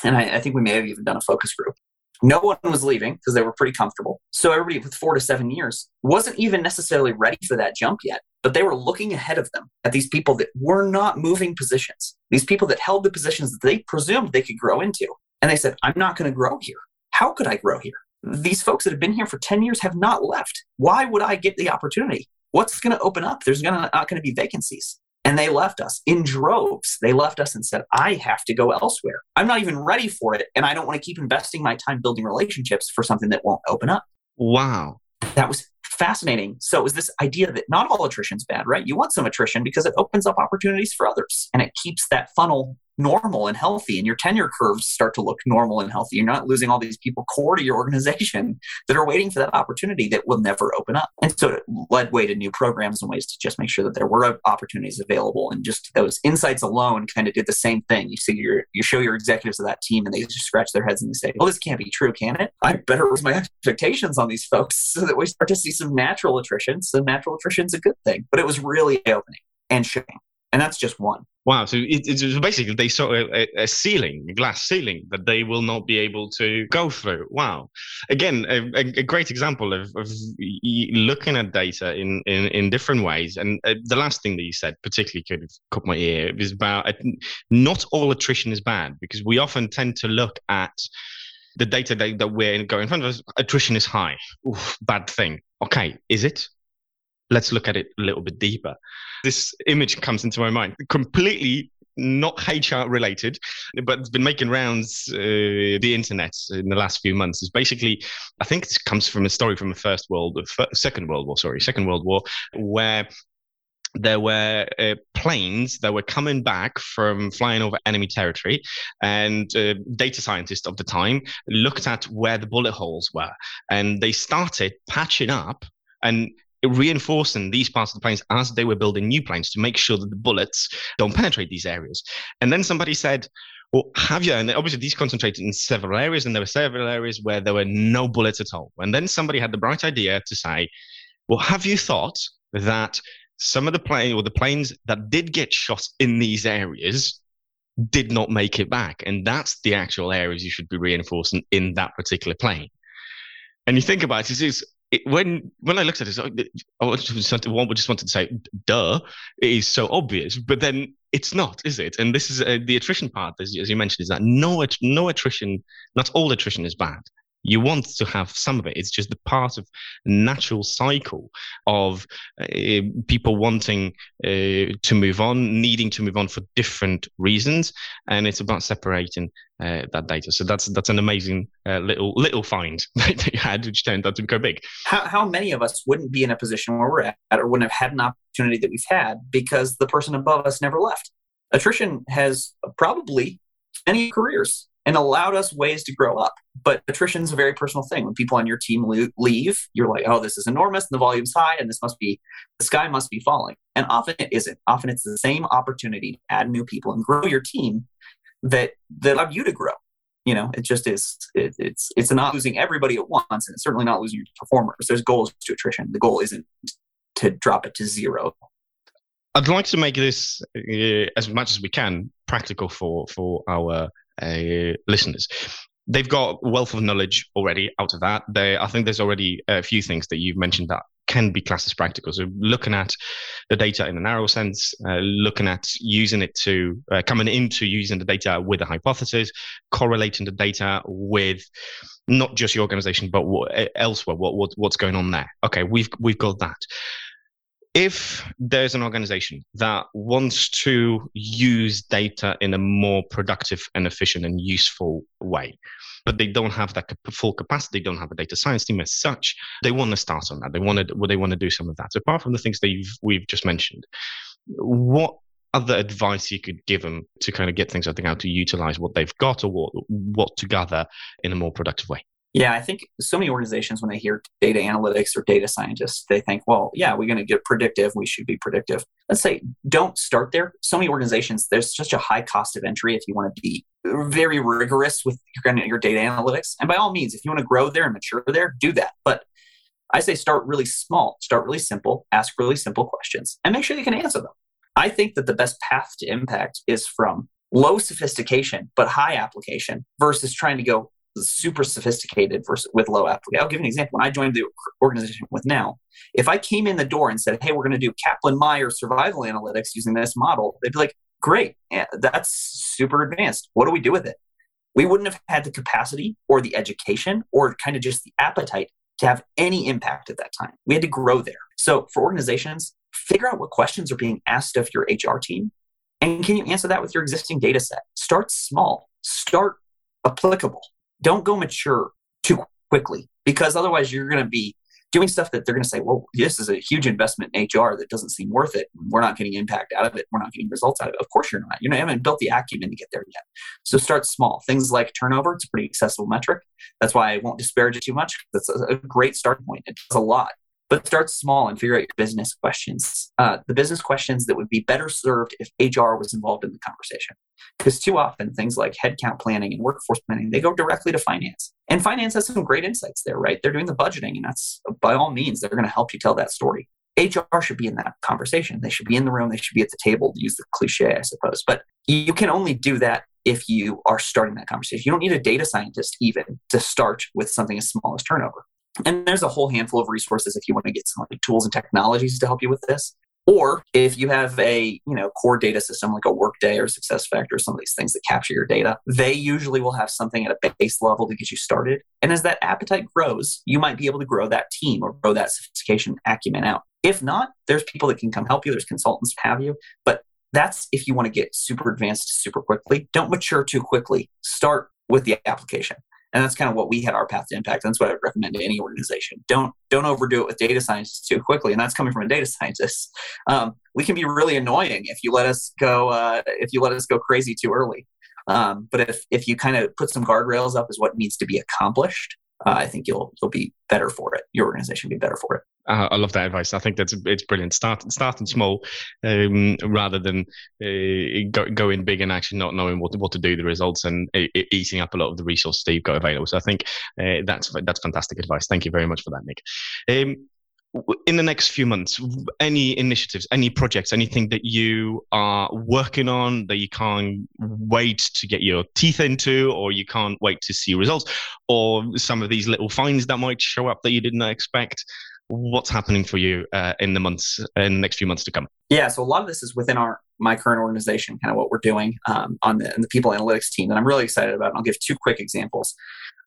And I, I think we may have even done a focus group. No one was leaving because they were pretty comfortable. So everybody with four to seven years wasn't even necessarily ready for that jump yet, but they were looking ahead of them at these people that were not moving positions, these people that held the positions that they presumed they could grow into. And they said, I'm not going to grow here. How could I grow here? These folks that have been here for 10 years have not left. Why would I get the opportunity? What's going to open up? There's gonna, not going to be vacancies. And they left us in droves. They left us and said, I have to go elsewhere. I'm not even ready for it. And I don't want to keep investing my time building relationships for something that won't open up. Wow. That was fascinating. So it was this idea that not all attrition is bad, right? You want some attrition because it opens up opportunities for others and it keeps that funnel normal and healthy and your tenure curves start to look normal and healthy. You're not losing all these people core to your organization <laughs> that are waiting for that opportunity that will never open up. And so it led way to new programs and ways to just make sure that there were opportunities available. And just those insights alone kind of did the same thing. You see your you show your executives of that team and they just scratch their heads and they say, Well, this can't be true, can it? I better raise my expectations on these folks <laughs> so that we start to see some natural attrition. So natural attrition is a good thing. But it was really opening and showing. And that's just one. Wow. So it, it's basically they saw a, a, ceiling, a glass ceiling that they will not be able to go through. Wow. Again, a, a great example of, of, looking at data in, in, in different ways. And uh, the last thing that you said, particularly could have caught my ear, is about uh, not all attrition is bad because we often tend to look at the data that, that we're going in front of us. Attrition is high. Oof, bad thing. Okay. Is it? Let's look at it a little bit deeper. This image comes into my mind completely not HR related, but it's been making rounds uh, the internet in the last few months. Is basically, I think this comes from a story from the First World, Second World War, sorry, Second World War, where there were uh, planes that were coming back from flying over enemy territory, and uh, data scientists of the time looked at where the bullet holes were, and they started patching up and reinforcing these parts of the planes as they were building new planes to make sure that the bullets don't penetrate these areas. And then somebody said, well, have you? And obviously, these concentrated in several areas, and there were several areas where there were no bullets at all. And then somebody had the bright idea to say, well, have you thought that some of the plane or the planes that did get shot in these areas did not make it back? And that's the actual areas you should be reinforcing in that particular plane. And you think about it, it's it, when when I looked at it, I just wanted to say, "Duh!" It is so obvious, but then it's not, is it? And this is uh, the attrition part, as, as you mentioned, is that no no attrition, not all attrition is bad you want to have some of it. It's just the part of natural cycle of uh, people wanting uh, to move on, needing to move on for different reasons, and it's about separating uh, that data. So that's that's an amazing little little find <laughs> that you had, which turned out to become big. How how many of us wouldn't be in a position where we're at, or wouldn't have had an opportunity that we've had because the person above us never left? Attrition has probably many careers and allowed us ways to grow up. But attrition is a very personal thing. When people on your team leave, you're like, oh, this is enormous and the volume's high and this must be, the sky must be falling. And often it isn't. Often it's the same opportunity to add new people and grow your team that, that allowed you to grow. You know, it just is, it, it's, it's not losing everybody at once and it's certainly not losing your performers. There's goals to attrition. The goal isn't to drop it to zero. I'd like to make this uh, as much as we can practical for for our uh, listeners. They've got wealth of knowledge already out of that. They, I think there's already a few things that you've mentioned that can be classed as practical. So looking at the data in a narrow sense, uh, looking at using it to uh, coming into using the data with a hypothesis, correlating the data with not just your organization but what, elsewhere. What, what what's going on there? Okay, we've we've got that if there's an organization that wants to use data in a more productive and efficient and useful way, but they don't have that full capacity, they don't have a data science team as such, they want to start on that. They want to, well, they want to do some of that. So apart from the things that we've just mentioned, what other advice you could give them to kind of get things, I think, out to utilize what they've got or what, what to gather in a more productive way? Yeah, I think so many organizations, when they hear data analytics or data scientists, they think, well, yeah, we're going to get predictive. We should be predictive. Let's say, don't start there. So many organizations, there's such a high cost of entry if you want to be very rigorous with your, data analytics. And by all means, if you want to grow there and mature there, do that. But I say start really small, start really simple, ask really simple questions, and make sure you can answer them. I think that the best path to impact is from low sophistication but high application versus trying to go super sophisticated versus with low application. I'll give an example. When I joined the organization with now, if I came in the door and said, "Hey, we're going to do Kaplan-Meier survival analytics using this model," they'd be like, "Great, eh, that's super advanced. What do we do with it?" We wouldn't have had the capacity or the education or kind of just the appetite to have any impact at that time. We had to grow there. So for organizations, figure out what questions are being asked of your HR team and can you answer that with your existing data set? Start small, start applicable don't go mature too quickly because otherwise you're going to be doing stuff that they're going to say, well, this is a huge investment in HR that doesn't seem worth it. We're not getting impact out of it. We're not getting results out of it. Of course you're not. You know, haven't built the acumen to get there yet. So start small. Things like turnover, it's a pretty accessible metric. That's why I won't disparage it too much. That's a great start point. It does a lot but start small and figure out your business questions. Uh, the business questions that would be better served if HR was involved in the conversation. Because too often things like headcount planning and workforce planning, they go directly to finance. And finance has some great insights there, right? They're doing the budgeting, and that's by all means, they're going to help you tell that story. HR should be in that conversation. They should be in the room. They should be at the table, use the cliche, I suppose. But you can only do that if you are starting that conversation. You don't need a data scientist even to start with something as small as turnover. And there's a whole handful of resources if you want to get some like tools and technologies to help you with this. Or if you have a you know core data system like a Workday or SuccessFactors, some of these things that capture your data, they usually will have something at a base level to get you started. And as that appetite grows, you might be able to grow that team or grow that sophistication acumen out. If not, there's people that can come help you. There's consultants have you, but that's if you want to get super advanced super quickly. Don't mature too quickly. Start with the application. And that's kind of what we had our path to impact. That's what I would recommend to any organization. Don't don't overdo it with data scientists too quickly. And that's coming from a data <laughs> scientist. Um, we can be really annoying if you let us go uh, if you let us go crazy too early. Um, but if if you kind of put some guardrails up as what needs to be accomplished, uh, I think you'll you'll be better for it. Your organization will be better for it. Uh, I love that advice. I think that's it's brilliant. Start starting small, um, rather than uh, go, going big and actually not knowing what what to do the results and uh, eating up a lot of the resources that you've got available. So I think uh, that's that's fantastic advice. Thank you very much for that, Nick. Um, in the next few months, any initiatives, any projects, anything that you are working on that you can't wait to get your teeth into, or you can't wait to see results, or some of these little finds that might show up that you didn't expect? What's happening for you uh, in the months in the next few months to come? Yeah so a lot of this is within our my current organization kind of what we're doing um, on the, the people analytics team that i'm really excited about and i'll give two quick examples.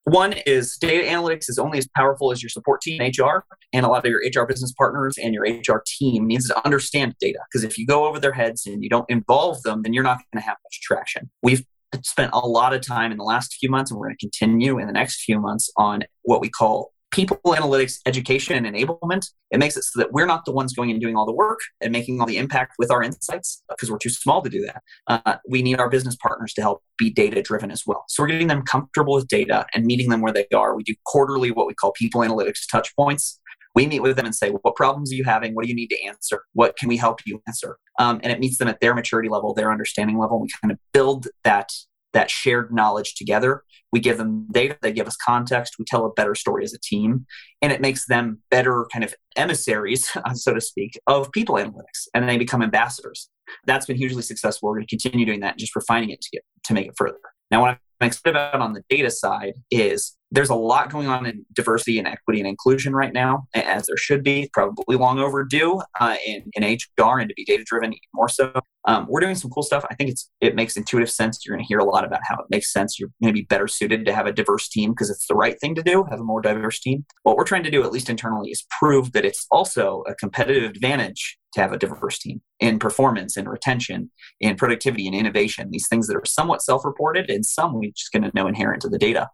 One is data analytics is only as powerful as your support team hr and a lot of your hr business partners and your hr team needs to understand data because if you go over their heads and you don't involve them then you're not going to have much traction. We've spent a lot of time in the last few months and we're going to continue in the next few months on what we call people analytics education and enablement. It makes it so that we're not the ones going and doing all the work and making all the impact with our insights because we're too small to do that. Uh, we need our business partners to help be data driven as well. So we're getting them comfortable with data and meeting them where they are. We do quarterly what we call people analytics touch points. We meet with them and say, what problems are you having? What do you need to answer? What can we help you answer? Um, and it meets them at their maturity level, their understanding level. We kind of build that that shared knowledge together. We give them data, they give us context, we tell a better story as a team, and it makes them better kind of emissaries, <laughs> uh, so to speak, of people analytics, and they become ambassadors. That's been hugely successful. We're going to continue doing that and just refining it to get to make it further. Now, what I'm excited about on the data side is there's a lot going on in diversity and equity and inclusion right now, as there should be, probably long overdue uh, in, in HR and to be data driven more so. Um, we're doing some cool stuff. I think it's it makes intuitive sense. You're going to hear a lot about how it makes sense. You're going to be better suited to have a diverse team because it's the right thing to do. Have a more diverse team. What we're trying to do, at least internally, is prove that it's also a competitive advantage to have a diverse team in performance and retention, in productivity and innovation. These things that are somewhat self-reported and some we just going to know inherent to the data.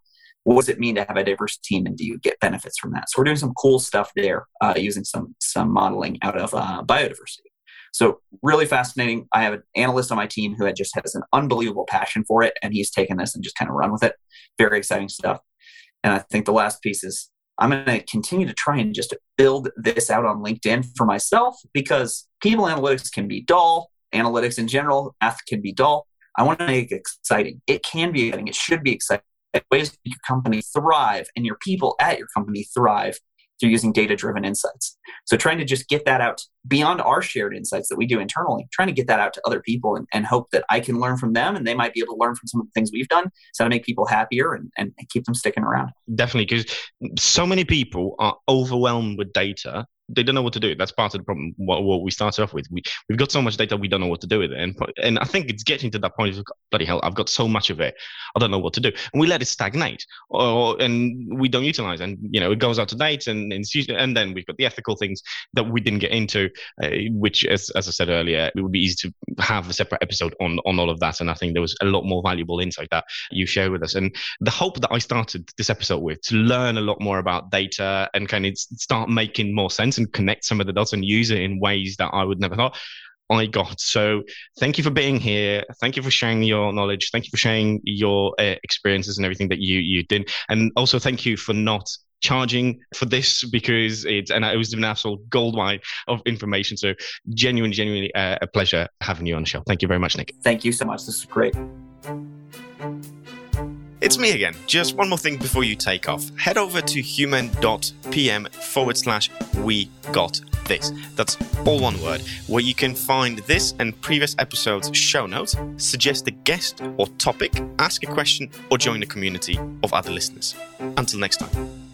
What does it mean to have a diverse team and do you get benefits from that? So we're doing some cool stuff there uh, using some some modeling out of uh, biodiversity. So really fascinating. I have an analyst on my team who just has an unbelievable passion for it and he's taken this and just kind of run with it. Very exciting stuff. And i think the last piece is i'm going to continue to try and just build this out on linkedin for myself because people analytics can be dull analytics in general math can be dull I want to make it exciting. It can be exciting. It should be exciting ways your company thrive and your people at your company thrive through using data driven insights. So trying to just get that out beyond our shared insights that we do internally, trying to get that out to other people and, and hope that I can learn from them and they might be able to learn from some of the things we've done so to make people happier and, and keep them sticking around. Definitely, because so many people are overwhelmed with data they don't know what to do. That's part of the problem. What, what, we started off with, we we've got so much data, we don't know what to do with it, and and I think it's getting to that point. Of, bloody hell, I've got so much of it, I don't know what to do, and we let it stagnate, or and we don't utilize, and you know it goes out to date, and and, and then we've got the ethical things that we didn't get into, uh, which as as I said earlier, it would be easy to have a separate episode on on all of that, and I think there was a lot more valuable insight that you share with us, and the hope that I started this episode with to learn a lot more about data and kind of start making more sense and connect some of the dots and use it in ways that I would never thought. I got. So thank you for being here. Thank you for sharing your knowledge. Thank you for sharing your uh, experiences and everything that you you did. And also thank you for not charging for this because it's and it was an absolute gold mine of information. So genuinely, genuinely uh, a pleasure having you on the show. Thank you very much, Nick. Thank you so much. This is great. It's me again. Just one more thing before you take off. Head over to human.pm forward slash we got this. That's all one word, where you can find this and previous episodes' show notes, suggest a guest or topic, ask a question, or join the community of other listeners. Until next time.